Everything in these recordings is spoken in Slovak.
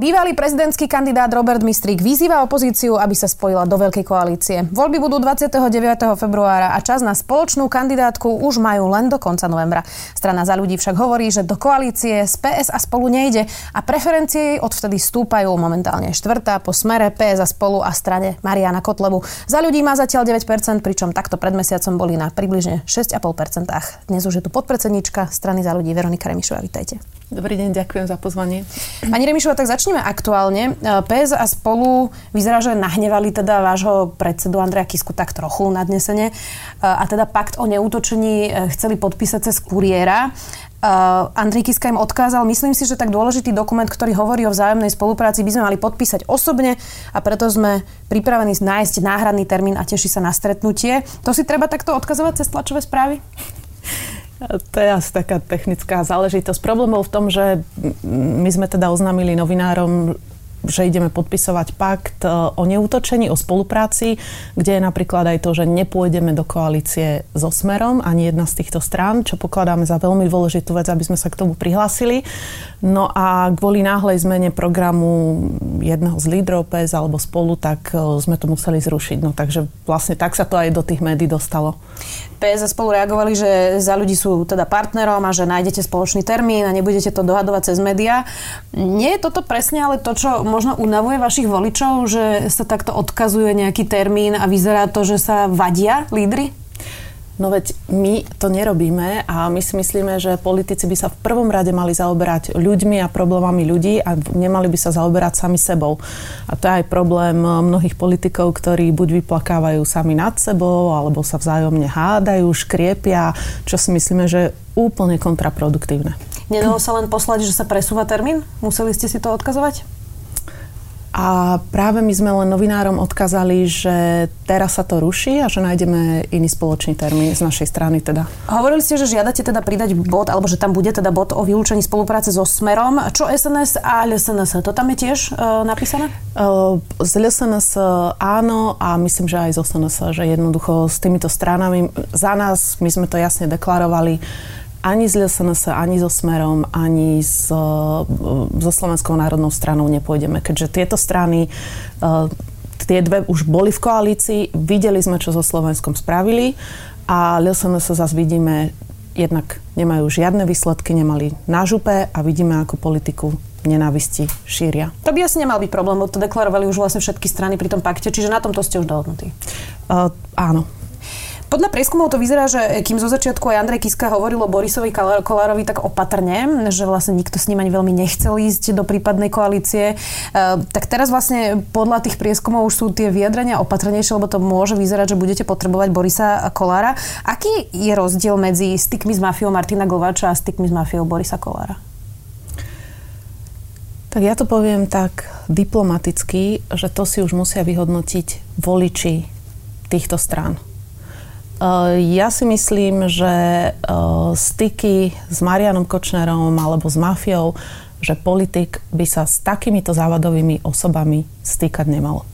Bývalý prezidentský kandidát Robert Mistrík vyzýva opozíciu, aby sa spojila do veľkej koalície. Voľby budú 29. februára a čas na spoločnú kandidátku už majú len do konca novembra. Strana za ľudí však hovorí, že do koalície z PS a spolu nejde a preferencie jej odvtedy stúpajú momentálne štvrtá po smere PS a spolu a strane Mariana Kotlebu. Za ľudí má zatiaľ 9%, pričom takto pred mesiacom boli na približne 6,5%. Dnes už je tu podpredsednička strany za ľudí Veronika Remišová. Vítajte. Dobrý deň, ďakujem za pozvanie. Pani Remišová, tak začneme aktuálne. E, PS a spolu vyzerá, že nahnevali teda vášho predsedu Andreja Kisku tak trochu nadnesene e, a teda pakt o neútočení e, chceli podpísať cez kuriéra. Andrej Kiska im odkázal, myslím si, že tak dôležitý dokument, ktorý hovorí o vzájomnej spolupráci, by sme mali podpísať osobne a preto sme pripravení nájsť náhradný termín a teší sa na stretnutie. To si treba takto odkazovať cez tlačové správy? To je asi taká technická záležitosť. Problém bol v tom, že my sme teda oznámili novinárom, že ideme podpisovať pakt e, o neútočení, o spolupráci, kde je napríklad aj to, že nepôjdeme do koalície so Smerom, ani jedna z týchto strán, čo pokladáme za veľmi dôležitú vec, aby sme sa k tomu prihlásili. No a kvôli náhlej zmene programu jedného z lídrov PS alebo spolu, tak e, sme to museli zrušiť. No takže vlastne tak sa to aj do tých médií dostalo. PS spolu reagovali, že za ľudí sú teda partnerom a že nájdete spoločný termín a nebudete to dohadovať cez médiá. Nie je toto presne ale to, čo možno unavuje vašich voličov, že sa takto odkazuje nejaký termín a vyzerá to, že sa vadia lídry? No veď my to nerobíme a my si myslíme, že politici by sa v prvom rade mali zaoberať ľuďmi a problémami ľudí a nemali by sa zaoberať sami sebou. A to je aj problém mnohých politikov, ktorí buď vyplakávajú sami nad sebou, alebo sa vzájomne hádajú, škriepia, čo si myslíme, že je úplne kontraproduktívne. Nedalo sa len poslať, že sa presúva termín? Museli ste si to odkazovať? A práve my sme len novinárom odkázali, že teraz sa to ruší a že nájdeme iný spoločný termín z našej strany teda. Hovorili ste, že žiadate teda pridať bod, alebo že tam bude teda bod o vylúčení spolupráce so Smerom. Čo SNS a LSNS? To tam je tiež uh, napísané? Uh, z LSNS áno a myslím, že aj z SNS, že jednoducho s týmito stranami za nás, my sme to jasne deklarovali, ani z LSNS, ani so Smerom, ani s, so Slovenskou národnou stranou nepôjdeme, keďže tieto strany e, tie dve už boli v koalícii, videli sme, čo so Slovenskom spravili a LSNS zase vidíme, jednak nemajú žiadne výsledky, nemali na župe a vidíme, ako politiku nenávisti šíria. To by asi nemal byť problém, bo to deklarovali už vlastne všetky strany pri tom pakte, čiže na tomto ste už dohodnutí. Uh, áno, podľa prieskumov to vyzerá, že kým zo začiatku aj Andrej Kiska hovoril Borisovi Kolárovi tak opatrne, že vlastne nikto s ním ani veľmi nechcel ísť do prípadnej koalície, eh, tak teraz vlastne podľa tých prieskumov už sú tie vyjadrenia opatrnejšie, lebo to môže vyzerať, že budete potrebovať Borisa Kolára. Aký je rozdiel medzi stykmi s mafiou Martina Glovača a stykmi s mafiou Borisa Kolára? Tak ja to poviem tak diplomaticky, že to si už musia vyhodnotiť voliči týchto strán. Eh, ja si myslím, že eh, styky s Marianom Kočnerom alebo s mafiou, že politik by sa s takýmito závadovými osobami stýkať nemal.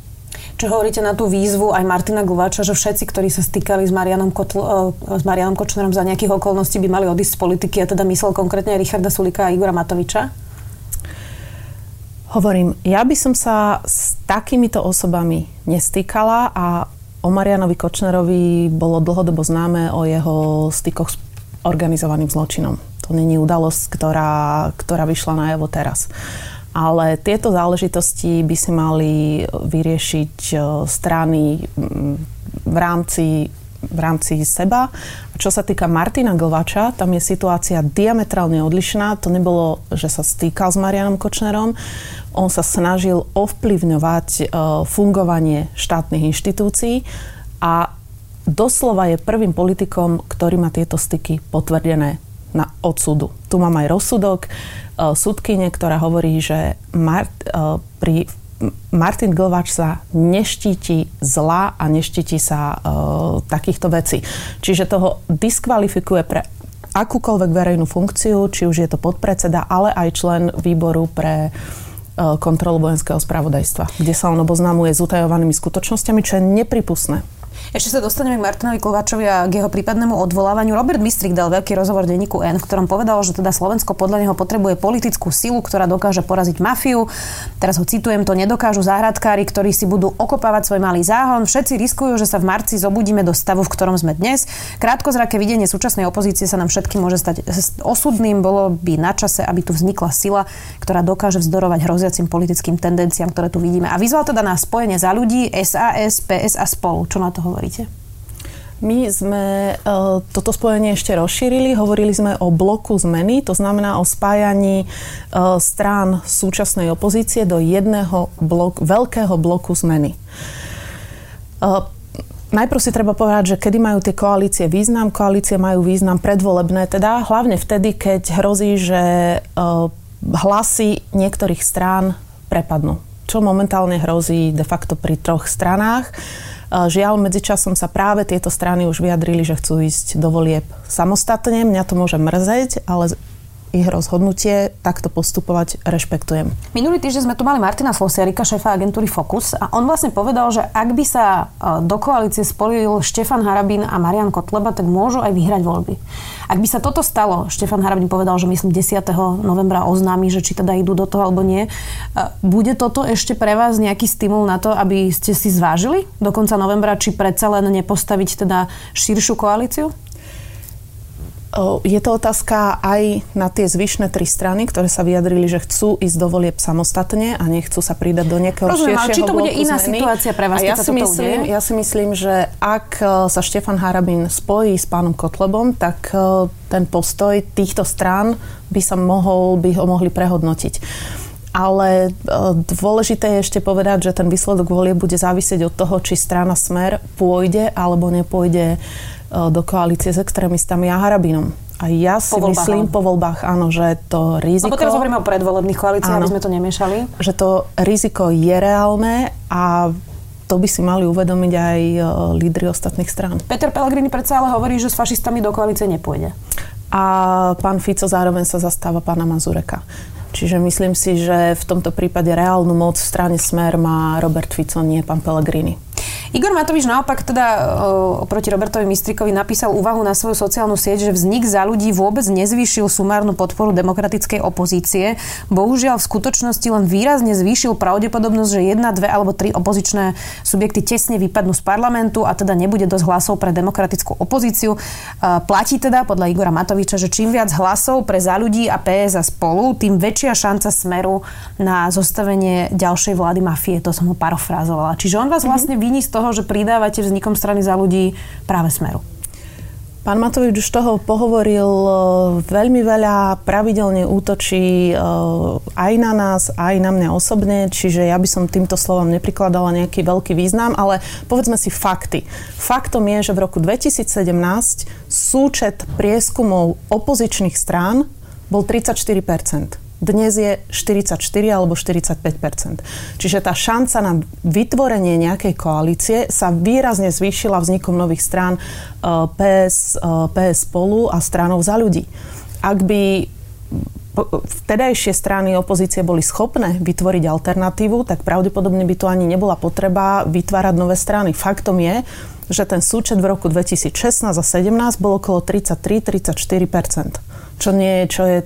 Čo hovoríte na tú výzvu aj Martina Glovača, že všetci, ktorí sa stýkali s Marianom, Kotl- eh, s Marianom Kočnerom za nejakých okolností by mali odísť z politiky, a teda myslel konkrétne Richarda Sulika a Igora Matoviča? Hovorím, ja by som sa s takýmito osobami nestýkala a O Marianovi Kočnerovi bolo dlhodobo známe o jeho stykoch s organizovaným zločinom. To není udalosť, ktorá, ktorá vyšla na jevo teraz. Ale tieto záležitosti by si mali vyriešiť e, strany v rámci v rámci seba. Čo sa týka Martina Glvača, tam je situácia diametrálne odlišná. To nebolo, že sa stýkal s Marianom Kočnerom. On sa snažil ovplyvňovať e, fungovanie štátnych inštitúcií a doslova je prvým politikom, ktorý má tieto styky potvrdené na odsudu. Tu mám aj rozsudok e, súdkyne, ktorá hovorí, že Mart, e, pri Martin Glvač sa neštíti zla a neštíti sa takýchto vecí. Čiže toho diskvalifikuje pre akúkoľvek verejnú funkciu, či už je to podpredseda, ale aj člen výboru pre uh, kontrolu vojenského spravodajstva, kde sa on oboznamuje s utajovanými skutočnosťami, čo je nepripustné. Ešte sa dostaneme k Martinovi Kovačovi a k jeho prípadnému odvolávaniu. Robert Mistrik dal veľký rozhovor denníku N, v ktorom povedal, že teda Slovensko podľa neho potrebuje politickú silu, ktorá dokáže poraziť mafiu. Teraz ho citujem, to nedokážu záhradkári, ktorí si budú okopávať svoj malý záhon. Všetci riskujú, že sa v marci zobudíme do stavu, v ktorom sme dnes. Krátkozraké videnie súčasnej opozície sa nám všetkým môže stať osudným. Bolo by na čase, aby tu vznikla sila, ktorá dokáže vzdorovať hroziacim politickým tendenciám, ktoré tu vidíme. A vyzval teda na spojenie za ľudí SAS, PS a spolu. Čo na to hovoríte? My sme uh, toto spojenie ešte rozšírili. Hovorili sme o bloku zmeny, to znamená o spájaní uh, strán súčasnej opozície do jedného blok, veľkého bloku zmeny. Uh, Najprv si treba povedať, že kedy majú tie koalície význam. Koalície majú význam predvolebné, teda hlavne vtedy, keď hrozí, že hlasy niektorých strán prepadnú. Čo momentálne hrozí de facto pri troch stranách. Žiaľ, medzičasom sa práve tieto strany už vyjadrili, že chcú ísť do volieb samostatne. Mňa to môže mrzeť, ale ich rozhodnutie takto postupovať rešpektujem. Minulý týždeň sme tu mali Martina Flosiarika, šéfa agentúry Focus a on vlastne povedal, že ak by sa e, do koalície spojil Štefan Harabín a Marian Kotleba, tak môžu aj vyhrať voľby. Ak by sa toto stalo, Štefan Harabín povedal, že myslím 10. novembra oznámi, že či teda idú do toho alebo nie, e, bude toto ešte pre vás nejaký stimul na to, aby ste si zvážili do konca novembra, či predsa len nepostaviť teda širšiu koalíciu? Je to otázka aj na tie zvyšné tri strany, ktoré sa vyjadrili, že chcú ísť do volieb samostatne a nechcú sa pridať do nejakého Rozumiem, širšieho či to bude iná zmeny. situácia pre vás, ja si, myslím, ja si myslím, že ak e, sa Štefan Harabin spojí s pánom Kotlebom, tak e, ten postoj týchto strán by sa mohol, by ho mohli prehodnotiť. Ale e, dôležité je ešte povedať, že ten výsledok volie bude závisieť od toho, či strana Smer pôjde alebo nepôjde do koalície s extrémistami a Harabinom. A ja si po myslím, po voľbách, áno, že to riziko... Lebo teraz hovoríme o predvolebných koalíciách, aby sme to nemiešali. Že to riziko je reálne a to by si mali uvedomiť aj e, lídry ostatných strán. Peter Pellegrini predsa ale hovorí, že s fašistami do koalície nepôjde. A pán Fico zároveň sa zastáva pána Mazureka. Čiže myslím si, že v tomto prípade reálnu moc v strane Smer má Robert Fico, nie pán Pellegrini. Igor Matovič naopak teda oproti Robertovi Mistrikovi napísal úvahu na svoju sociálnu sieť, že vznik za ľudí vôbec nezvýšil sumárnu podporu demokratickej opozície. Bohužiaľ v skutočnosti len výrazne zvýšil pravdepodobnosť, že jedna, dve alebo tri opozičné subjekty tesne vypadnú z parlamentu a teda nebude dosť hlasov pre demokratickú opozíciu. Platí teda podľa Igora Matoviča, že čím viac hlasov pre za ľudí a PS a spolu, tým väčšia šanca smeru na zostavenie ďalšej vlády mafie. To som ho parafrázovala. Čiže on vás mhm. vlastne viní z toho, že pridávate vznikom strany za ľudí práve smeru? Pán Matovič už toho pohovoril e, veľmi veľa, pravidelne útočí e, aj na nás, aj na mňa osobne, čiže ja by som týmto slovom neprikladala nejaký veľký význam, ale povedzme si fakty. Faktom je, že v roku 2017 súčet prieskumov opozičných strán bol 34 dnes je 44 alebo 45% Čiže tá šanca na vytvorenie nejakej koalície sa výrazne zvýšila vznikom nových strán PS, eh, PS spolu a stranov za ľudí. Ak by vtedajšie strany opozície boli schopné vytvoriť alternatívu, tak pravdepodobne by to ani nebola potreba vytvárať nové strany. Faktom je, že ten súčet v roku 2016 a 2017 bol okolo 33-34 čo, nie, čo je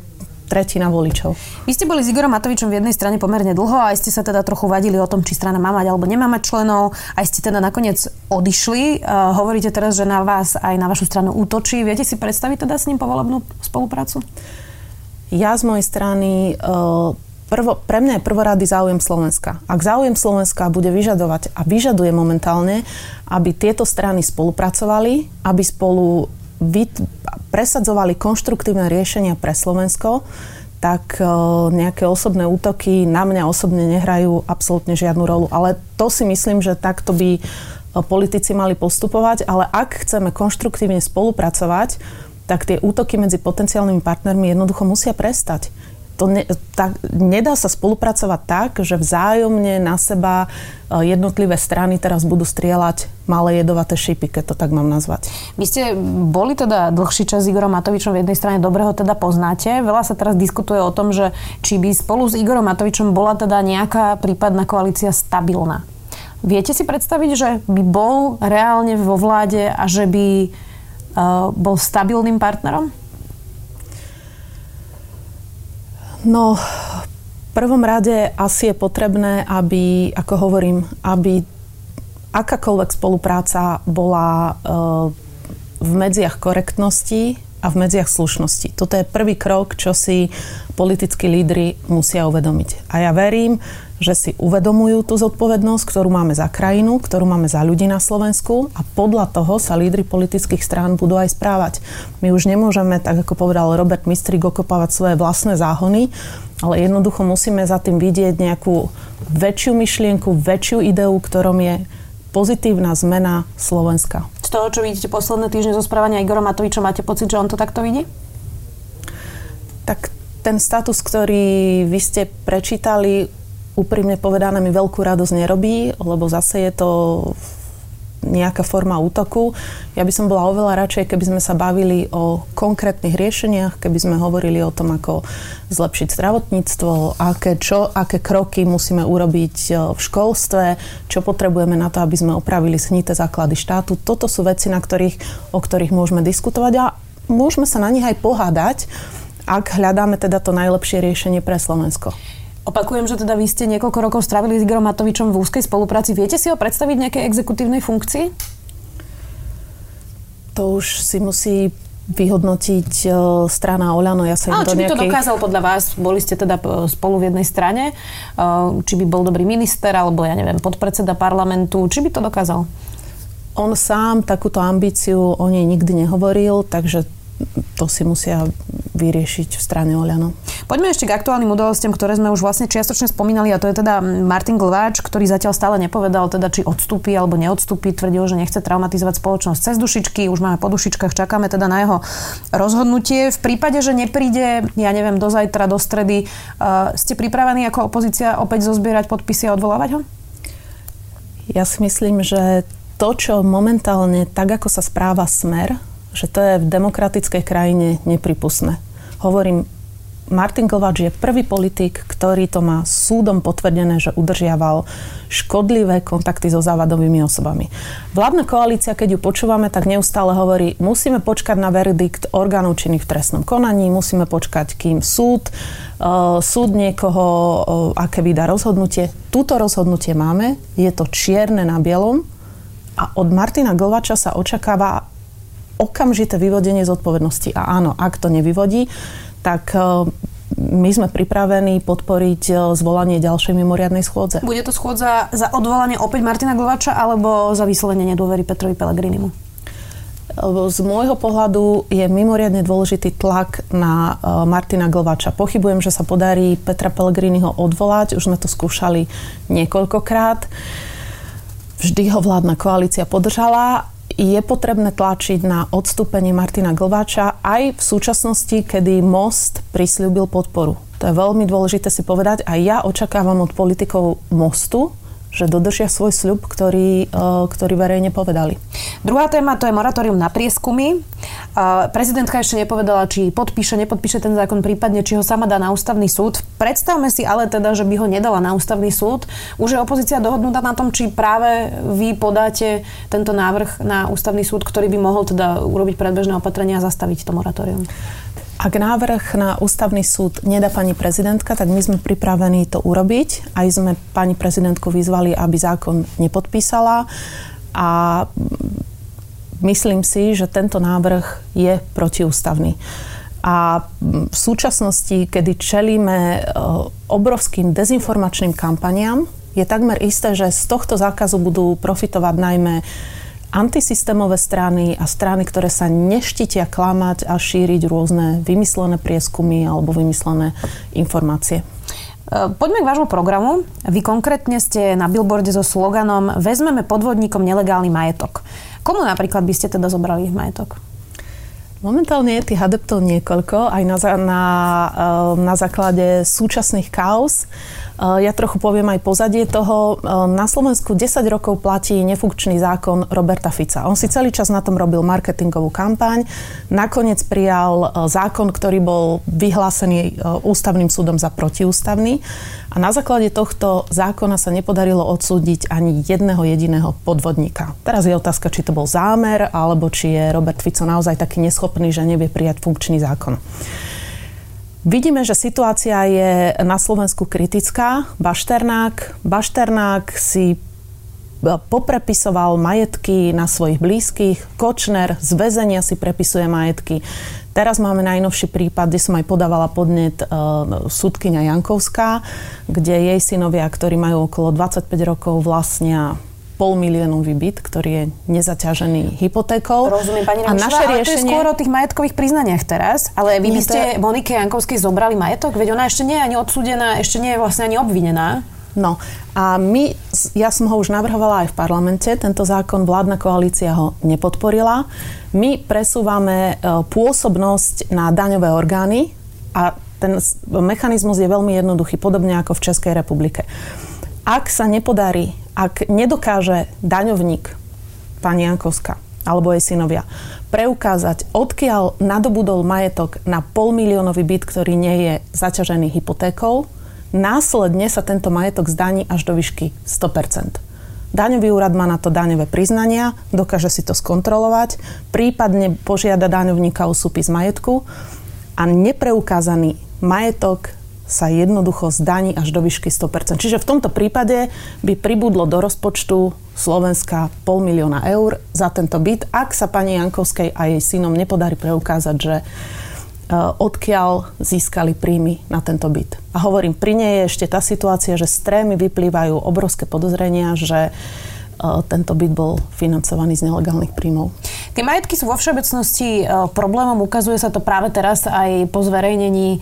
tretina voličov. Vy ste boli s Igorom Matovičom v jednej strane pomerne dlho a aj ste sa teda trochu vadili o tom, či strana má mať alebo nemá mať členov. Aj ste teda nakoniec odišli. Uh, hovoríte teraz, že na vás aj na vašu stranu útočí. Viete si predstaviť teda s ním povolebnú spoluprácu? Ja z mojej strany uh, prvo, pre mňa je prvorady záujem Slovenska. Ak záujem Slovenska bude vyžadovať a vyžaduje momentálne, aby tieto strany spolupracovali, aby spolu vyt- presadzovali konštruktívne riešenia pre Slovensko, tak e, nejaké osobné útoky na mňa osobne nehrajú absolútne žiadnu rolu. Ale to si myslím, že takto by e, politici mali postupovať, ale ak chceme konštruktívne spolupracovať, tak tie útoky medzi potenciálnymi partnermi jednoducho musia prestať. To ne, tak, nedá sa spolupracovať tak, že vzájomne na seba e, jednotlivé strany teraz budú strieľať malé jedovaté šípy, keď to tak mám nazvať. Vy ste boli teda dlhší čas s Igorom Matovičom v jednej strane, dobrého teda poznáte. Veľa sa teraz diskutuje o tom, že či by spolu s Igorom Matovičom bola teda nejaká prípadná koalícia stabilná. Viete si predstaviť, že by bol reálne vo vláde a že by uh, bol stabilným partnerom? No, v prvom rade asi je potrebné, aby, ako hovorím, aby akákoľvek spolupráca bola uh, v medziach korektnosti a v medziach slušnosti. Toto je prvý krok, čo si politickí lídry musia uvedomiť. A ja verím, že si uvedomujú tú zodpovednosť, ktorú máme za krajinu, ktorú máme za ľudí na Slovensku a podľa toho sa lídry politických strán budú aj správať. My už nemôžeme, tak ako povedal Robert Mistrik, okopávať svoje vlastné záhony, ale jednoducho musíme za tým vidieť nejakú väčšiu myšlienku, väčšiu ideu, ktorom je pozitívna zmena Slovenska. Toho, čo vidíte posledné týždne zo správania Igora Matoviča, máte pocit, že on to takto vidí? Tak ten status, ktorý vy ste prečítali, úprimne povedané mi veľkú radosť nerobí, lebo zase je to nejaká forma útoku. Ja by som bola oveľa radšej, keby sme sa bavili o konkrétnych riešeniach, keby sme hovorili o tom, ako zlepšiť zdravotníctvo, aké, čo, aké kroky musíme urobiť e, v školstve, čo potrebujeme na to, aby sme opravili snité základy štátu. Toto sú veci, na ktorých, o ktorých môžeme diskutovať a môžeme sa na nich aj pohádať, ak hľadáme teda to najlepšie riešenie pre Slovensko. Opakujem, že teda vy ste niekoľko rokov strávili s Igorom Matovičom v úzkej spolupráci. Viete si ho predstaviť v nejakej exekutívnej funkcii? To už si musí vyhodnotiť uh, strana Oľano. Ja sa Ale či by nejakej... to dokázal podľa vás? Boli ste teda e, spolu v jednej strane. Uh, či by bol dobrý minister, alebo ja neviem, podpredseda parlamentu. Či by to dokázal? On sám takúto ambíciu o nej nikdy nehovoril, takže to si musia vyriešiť v strane Oľano. Poďme ešte k aktuálnym udalostiam, ktoré sme už vlastne čiastočne spomínali a to je teda Martin Glváč, ktorý zatiaľ stále nepovedal teda, či odstúpi alebo neodstúpi. Tvrdil, že nechce traumatizovať spoločnosť cez dušičky. Už máme po dušičkách, čakáme teda na jeho rozhodnutie. V prípade, že nepríde, ja neviem, do zajtra, do stredy, uh, ste pripravení ako opozícia opäť zozbierať podpisy a odvolávať ho? Ja si myslím, že to, čo momentálne, tak ako sa správa Smer, že to je v demokratickej krajine nepripustné. Hovorím, Martin Kovač je prvý politik, ktorý to má súdom potvrdené, že udržiaval škodlivé kontakty so závadovými osobami. Vládna koalícia, keď ju počúvame, tak neustále hovorí, musíme počkať na verdikt orgánov činných v trestnom konaní, musíme počkať, kým súd, uh, súd niekoho, uh, aké vydá rozhodnutie. Túto rozhodnutie máme, je to čierne na bielom a od Martina Govača sa očakáva okamžité vyvodenie zodpovednosti. A áno, ak to nevyvodí, tak e, my sme pripravení podporiť e, zvolanie ďalšej mimoriadnej schôdze. Bude to schôdza za odvolanie opäť Martina Glovača alebo za vyslovenie nedôvery Petrovi Pelegrinimu? Z môjho pohľadu je mimoriadne dôležitý tlak na e, Martina Glvača. Pochybujem, že sa podarí Petra Pellegriniho odvolať. Už sme to skúšali niekoľkokrát. Vždy ho vládna koalícia podržala je potrebné tlačiť na odstúpenie Martina Glváča aj v súčasnosti, kedy Most prislúbil podporu. To je veľmi dôležité si povedať a ja očakávam od politikov Mostu, že dodržia svoj sľub, ktorý, e, ktorý verejne povedali. Druhá téma to je moratórium na prieskumy. E, prezidentka ešte nepovedala, či podpíše, nepodpíše ten zákon, prípadne či ho sama dá na ústavný súd. Predstavme si ale teda, že by ho nedala na ústavný súd. Už je opozícia dohodnutá na tom, či práve vy podáte tento návrh na ústavný súd, ktorý by mohol teda urobiť predbežné opatrenia a zastaviť to moratórium. Ak návrh na ústavný súd nedá pani prezidentka, tak my sme pripravení to urobiť. Aj sme pani prezidentku vyzvali, aby zákon nepodpísala a myslím si, že tento návrh je protiústavný. A v súčasnosti, kedy čelíme e, obrovským dezinformačným kampaniám, je takmer isté, že z tohto zákazu budú profitovať najmä antisystémové strany a strany, ktoré sa neštítia klamať a šíriť rôzne vymyslené prieskumy alebo vymyslené informácie. E, poďme k vášmu programu. Vy konkrétne ste na billboarde so sloganom Vezmeme podvodníkom nelegálny majetok. Komu napríklad by ste teda zobrali majetok? Momentálne je tých adeptov niekoľko, aj na, na, eh, na základe súčasných kaos. Eh, ja trochu poviem aj pozadie toho. Eh, na Slovensku 10 rokov platí nefunkčný zákon Roberta Fica. On si celý čas na tom robil marketingovú kampaň. Nakoniec prijal zákon, ktorý bol vyhlásený ústavným súdom za protiústavný. A na základe tohto zákona sa nepodarilo odsúdiť ani jedného jediného podvodníka. Teraz je otázka, či to bol zámer, alebo či je Robert Fico naozaj taký neschopný, že nevie prijať funkčný zákon. Vidíme, že situácia je na Slovensku kritická. Bašternák, Bašternák si poprepisoval majetky na svojich blízkych. Kočner z väzenia si prepisuje majetky. Teraz máme najnovší prípad, kde som aj podávala podnet uh, súdkynia Jankovská, kde jej synovia, ktorí majú okolo 25 rokov, vlastnia pol miliónový byt, ktorý je nezaťažený hypotékou. Rozumiem, pani Remišová, a naše ale riešenie... to je skôr o tých majetkových priznaniach teraz. Ale vy by ste to... Monike Jankovskej zobrali majetok? Veď ona ešte nie je ani odsúdená, ešte nie je vlastne ani obvinená. No a my, ja som ho už navrhovala aj v parlamente, tento zákon vládna koalícia ho nepodporila. My presúvame e, pôsobnosť na daňové orgány a ten mechanizmus je veľmi jednoduchý, podobne ako v Českej republike. Ak sa nepodarí, ak nedokáže daňovník, pani Jankovská, alebo jej synovia, preukázať, odkiaľ nadobudol majetok na polmiliónový byt, ktorý nie je zaťažený hypotékou, Následne sa tento majetok zdaní až do výšky 100%. Daňový úrad má na to daňové priznania, dokáže si to skontrolovať, prípadne požiada daňovníka o súpis majetku a nepreukázaný majetok sa jednoducho zdaní až do výšky 100%. Čiže v tomto prípade by pribudlo do rozpočtu Slovenska pol milióna eur za tento byt, ak sa pani Jankovskej a jej synom nepodarí preukázať, že Eh, odkiaľ získali príjmy na tento byt. A hovorím, pri nej je ešte tá situácia, že z trémy vyplývajú obrovské podozrenia, že E, tento byt bol financovaný z nelegálnych príjmov. Tie majetky sú vo všeobecnosti e, problémom. Ukazuje sa to práve teraz aj po zverejnení e,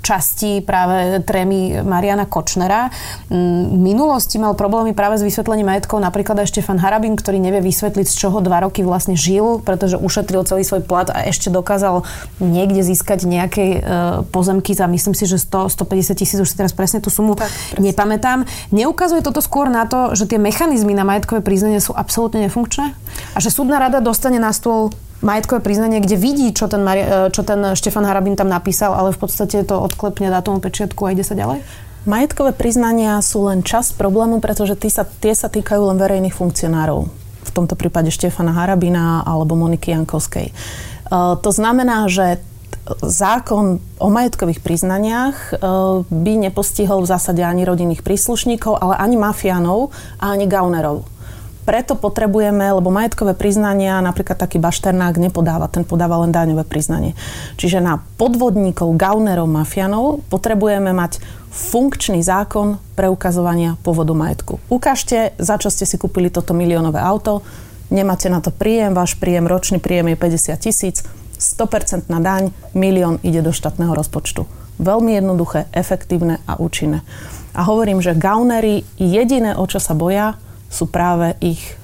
časti práve trémy Mariana Kočnera. V minulosti mal problémy práve s vysvetlením majetkov napríklad aj Štefan Harabin, ktorý nevie vysvetliť, z čoho dva roky vlastne žil, pretože ušetril celý svoj plat a ešte dokázal niekde získať nejaké pozemky za, myslím si, že 100, 150 tisíc, už si teraz presne tú sumu tak, presne. nepamätám. Neukazuje toto skôr na to, že tie mechanizmy na majetky majetkové priznania sú absolútne nefunkčné? A že súdna rada dostane na stôl majetkové priznanie, kde vidí, čo ten, Mari- čo ten Štefan Harabin tam napísal, ale v podstate to odklepne dátum pečiatku a ide sa ďalej? Majetkové priznania sú len časť problému, pretože tie sa, tie sa týkajú len verejných funkcionárov. V tomto prípade Štefana Harabina alebo Moniky Jankovskej. Uh, to znamená, že zákon o majetkových priznaniach uh, by nepostihol v zásade ani rodinných príslušníkov, ale ani mafiánov a ani gaunerov. Preto potrebujeme, lebo majetkové priznania, napríklad taký bašternák nepodáva, ten podáva len daňové priznanie. Čiže na podvodníkov, gaunerov, mafianov potrebujeme mať funkčný zákon preukazovania pôvodu majetku. Ukážte, za čo ste si kúpili toto miliónové auto, nemáte na to príjem, váš príjem, ročný príjem je 50 tisíc, 100% na daň, milión ide do štátneho rozpočtu. Veľmi jednoduché, efektívne a účinné. A hovorím, že gaunery jediné, o čo sa boja, sú práve ich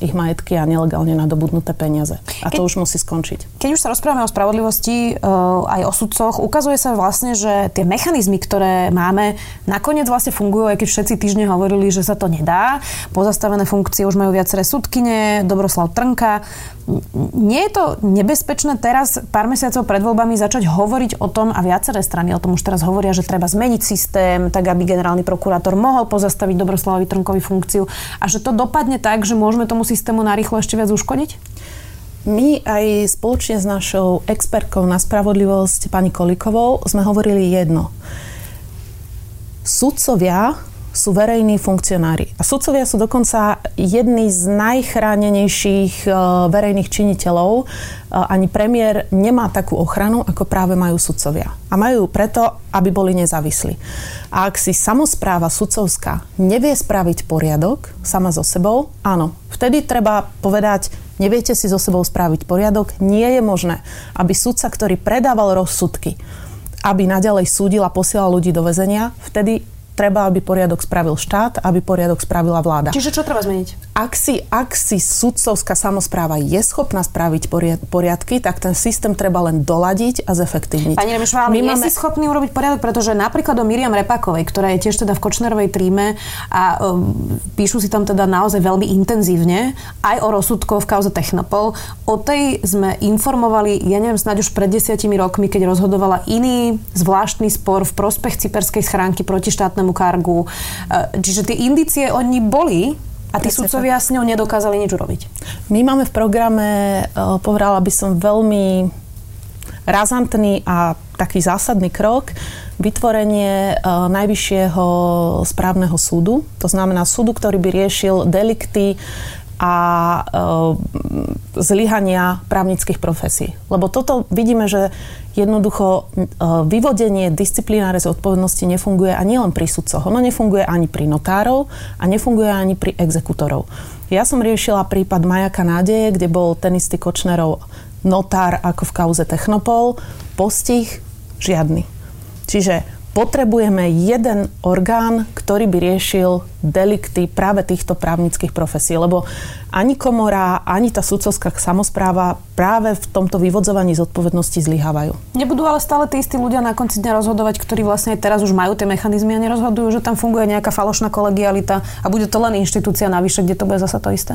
ich majetky a nelegálne nadobudnuté peniaze. A keď, to už musí skončiť. Keď už sa rozprávame o spravodlivosti, aj o sudcoch, ukazuje sa vlastne, že tie mechanizmy, ktoré máme, nakoniec vlastne fungujú, aj keď všetci týždne hovorili, že sa to nedá. Pozastavené funkcie už majú viaceré sudkyne, Dobroslav Trnka. Nie je to nebezpečné teraz, pár mesiacov pred voľbami, začať hovoriť o tom, a viaceré strany o tom už teraz hovoria, že treba zmeniť systém, tak aby generálny prokurátor mohol pozastaviť Dobroslavovi Trnkovi funkciu a že to dopadne tak, že môžeme tomu systému narýchlo ešte viac uškodiť? My aj spoločne s našou expertkou na spravodlivosť pani Kolikovou sme hovorili jedno. Sudcovia sú verejní funkcionári. A sudcovia sú dokonca jedni z najchránenejších e, verejných činiteľov. E, ani premiér nemá takú ochranu, ako práve majú sudcovia. A majú preto, aby boli nezávislí. A ak si samozpráva sudcovská nevie spraviť poriadok sama so sebou, áno, vtedy treba povedať, neviete si so sebou spraviť poriadok, nie je možné, aby sudca, ktorý predával rozsudky, aby naďalej súdil a posielal ľudí do väzenia, vtedy treba, aby poriadok spravil štát, aby poriadok spravila vláda. Čiže čo treba zmeniť? Ak si, ak si sudcovská samozpráva je schopná spraviť poriadky, tak ten systém treba len doladiť a zefektívniť. Pani Remišová, ale nie máme... si schopný urobiť poriadok, pretože napríklad o Miriam Repakovej, ktorá je tiež teda v Kočnerovej tríme a um, píšu si tam teda naozaj veľmi intenzívne aj o rozsudkoch v kauze Technopol. O tej sme informovali, ja neviem, snáď už pred desiatimi rokmi, keď rozhodovala iný zvláštny spor v prospech cyperskej schránky proti štátnemu kargu. Uh, čiže tie indície oni boli, a tí sudcovia s ňou nedokázali nič urobiť. My máme v programe, e, povedala by som, veľmi razantný a taký zásadný krok vytvorenie e, Najvyššieho správneho súdu. To znamená súdu, ktorý by riešil delikty a e, zlyhania právnických profesí. Lebo toto vidíme, že jednoducho e, vyvodenie disciplináre zodpovednosti nefunguje ani len pri sudcoch. Ono nefunguje ani pri notárov a nefunguje ani pri exekutorov. Ja som riešila prípad Majaka nádeje, kde bol ten istý Kočnerov notár ako v kauze Technopol. Postih žiadny. Čiže potrebujeme jeden orgán, ktorý by riešil delikty práve týchto právnických profesí, lebo ani komora, ani tá sudcovská samozpráva práve v tomto vyvodzovaní zodpovednosti zlyhávajú. Nebudú ale stále tí istí ľudia na konci dňa rozhodovať, ktorí vlastne teraz už majú tie mechanizmy a nerozhodujú, že tam funguje nejaká falošná kolegialita a bude to len inštitúcia navyše, kde to bude zase to isté?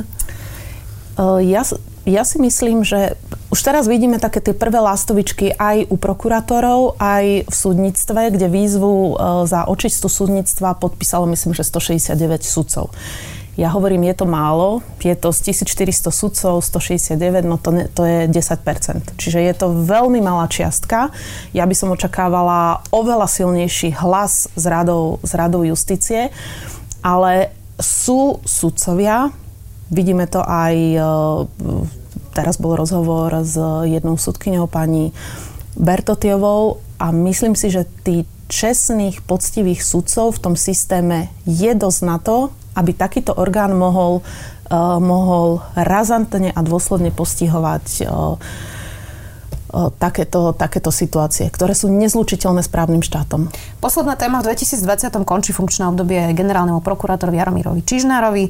Ja, ja si myslím, že už teraz vidíme také tie prvé lastovičky aj u prokurátorov, aj v súdnictve, kde výzvu e, za očistu súdnictva podpísalo myslím, že 169 sudcov. Ja hovorím, je to málo, je to z 1400 sudcov, 169, no to, ne, to je 10%. Čiže je to veľmi malá čiastka. Ja by som očakávala oveľa silnejší hlas z radou, z radou justície, ale sú sudcovia, Vidíme to aj, e, teraz bol rozhovor s jednou sudkyňou pani Bertotiovou a myslím si, že tí čestných, poctivých sudcov v tom systéme je dosť na to, aby takýto orgán mohol, uh, mohol razantne a dôsledne postihovať uh, takéto, takéto situácie, ktoré sú nezlučiteľné s právnym štátom. Posledná téma v 2020 končí funkčné obdobie generálnemu prokurátorovi Jaromírovi Čižnárovi.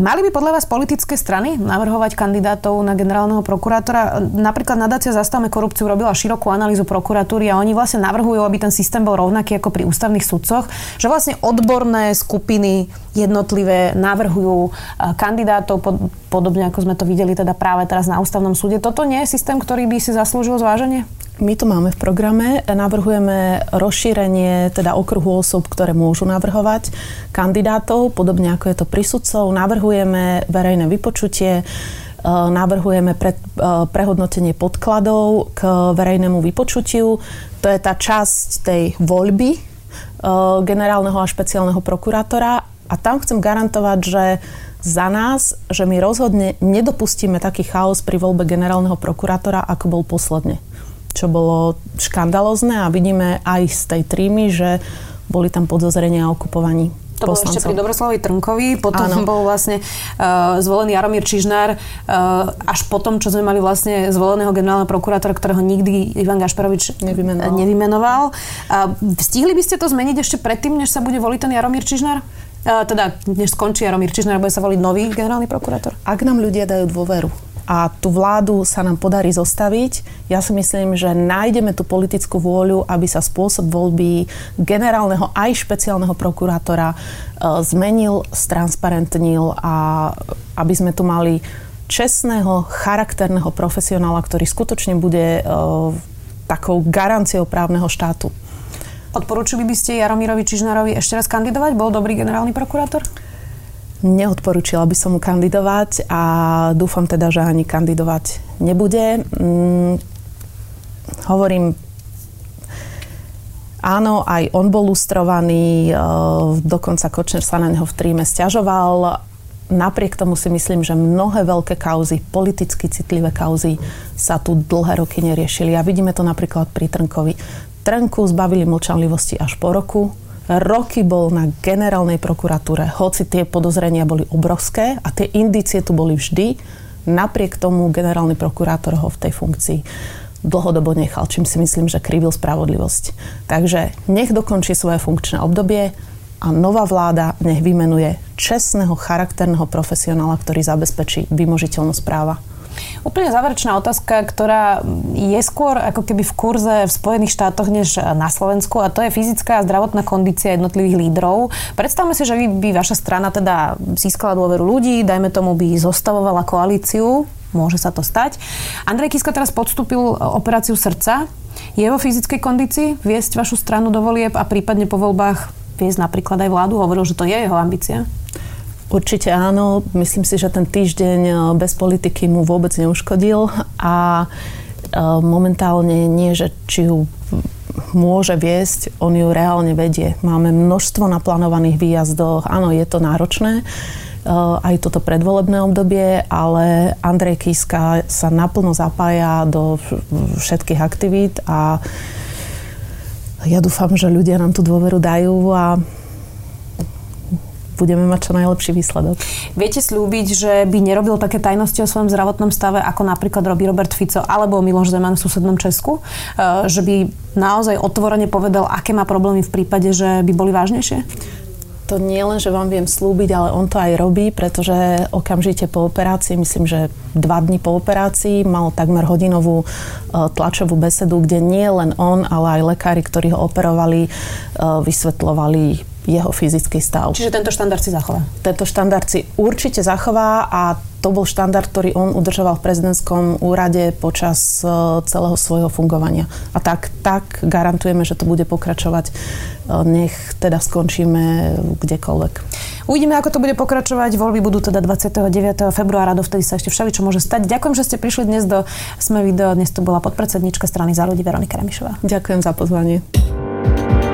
Mali by podľa vás politické strany navrhovať kandidátov na generálneho prokurátora? Napríklad nadácia Zastavme korupciu robila širokú analýzu prokuratúry a oni vlastne navrhujú, aby ten systém bol rovnaký ako pri ústavných sudcoch, že vlastne odborné skupiny jednotlivé navrhujú e, kandidátov, podobne ako sme to videli teda práve teraz na ústavnom súde. Toto nie je systém, ktorý by si zaslúžil zváženie? My to máme v programe. Navrhujeme rozšírenie teda okruhu osôb, ktoré môžu navrhovať kandidátov, podobne ako je to pri sudcov. Navrhujeme verejné vypočutie, e, navrhujeme pre, e, prehodnotenie podkladov k verejnému vypočutiu. To je tá časť tej voľby e, generálneho a špeciálneho prokurátora a tam chcem garantovať, že za nás, že my rozhodne nedopustíme taký chaos pri voľbe generálneho prokurátora, ako bol posledne čo bolo škandalozne a vidíme aj z tej trímy, že boli tam podozrenia o okupovaní to bolo ešte pri Dobroslavovi Trnkovi, potom ano. bol vlastne uh, zvolený Jaromír Čižnár, uh, až potom, čo sme mali vlastne zvoleného generálneho prokurátora, ktorého nikdy Ivan Gašparovič nevymenoval. nevymenoval. Uh, stihli by ste to zmeniť ešte predtým, než sa bude voliť ten Jaromír Čižnár? Uh, teda, než skončí Jaromír Čižnár, bude sa voliť nový generálny prokurátor? Ak nám ľudia dajú dôveru, a tú vládu sa nám podarí zostaviť. Ja si myslím, že nájdeme tú politickú vôľu, aby sa spôsob voľby generálneho aj špeciálneho prokurátora e, zmenil, stransparentnil a aby sme tu mali čestného, charakterného profesionála, ktorý skutočne bude e, takou garanciou právneho štátu. Odporúčili by ste Jaromírovi Čižnárovi ešte raz kandidovať? Bol dobrý generálny prokurátor? Neodporúčila by som mu kandidovať a dúfam teda, že ani kandidovať nebude. Mm, hovorím, áno, aj on bol lustrovaný, e, dokonca Kočner sa na neho v tríme stiažoval. Napriek tomu si myslím, že mnohé veľké kauzy, politicky citlivé kauzy sa tu dlhé roky neriešili. A vidíme to napríklad pri Trnkovi. Trnku zbavili mlčanlivosti až po roku, roky bol na generálnej prokuratúre, hoci tie podozrenia boli obrovské a tie indície tu boli vždy, napriek tomu generálny prokurátor ho v tej funkcii dlhodobo nechal, čím si myslím, že krivil spravodlivosť. Takže nech dokončí svoje funkčné obdobie, a nová vláda nech vymenuje čestného, charakterného profesionála, ktorý zabezpečí vymožiteľnosť práva. Úplne záverečná otázka, ktorá je skôr ako keby v kurze v Spojených štátoch než na Slovensku a to je fyzická a zdravotná kondícia jednotlivých lídrov. Predstavme si, že by vaša strana teda získala dôveru ľudí, dajme tomu by zostavovala koalíciu, môže sa to stať. Andrej Kiska teraz podstúpil operáciu srdca. Je vo fyzickej kondícii viesť vašu stranu do volieb a prípadne po voľbách viesť napríklad aj vládu? Hovoril, že to je jeho ambícia. Určite áno. Myslím si, že ten týždeň eh, bez politiky mu vôbec neuškodil a eh, momentálne nie, že či ju môže viesť, on ju reálne vedie. Máme množstvo naplánovaných výjazdov. Áno, je to náročné, eh, aj toto predvolebné obdobie, ale Andrej Kiska sa naplno zapája do všetkých aktivít a ja dúfam, že ľudia nám tú dôveru dajú a budeme mať čo najlepší výsledok. Viete slúbiť, že by nerobil také tajnosti o svojom zdravotnom stave, ako napríklad robí Robert Fico alebo Miloš Zeman v susednom Česku? E, že by naozaj otvorene povedal, aké má problémy v prípade, že by boli vážnejšie? to nie len, že vám viem slúbiť, ale on to aj robí, pretože okamžite po operácii, myslím, že dva dní po operácii mal takmer hodinovú e, tlačovú besedu, kde nie len on, ale aj lekári, ktorí ho operovali, e, vysvetlovali jeho fyzický stav. Čiže tento štandard si zachová? Tento štandard si určite zachová a to bol štandard, ktorý on udržoval v prezidentskom úrade počas e, celého svojho fungovania. A tak, tak garantujeme, že to bude pokračovať. E, nech teda skončíme kdekoľvek. Uvidíme, ako to bude pokračovať. Voľby budú teda 29. februára, dovtedy sa ešte všeličo môže stať. Ďakujem, že ste prišli dnes do Sme video. Dnes to bola podpredsednička strany za ľudí Veronika Remišová. Ďakujem za pozvanie.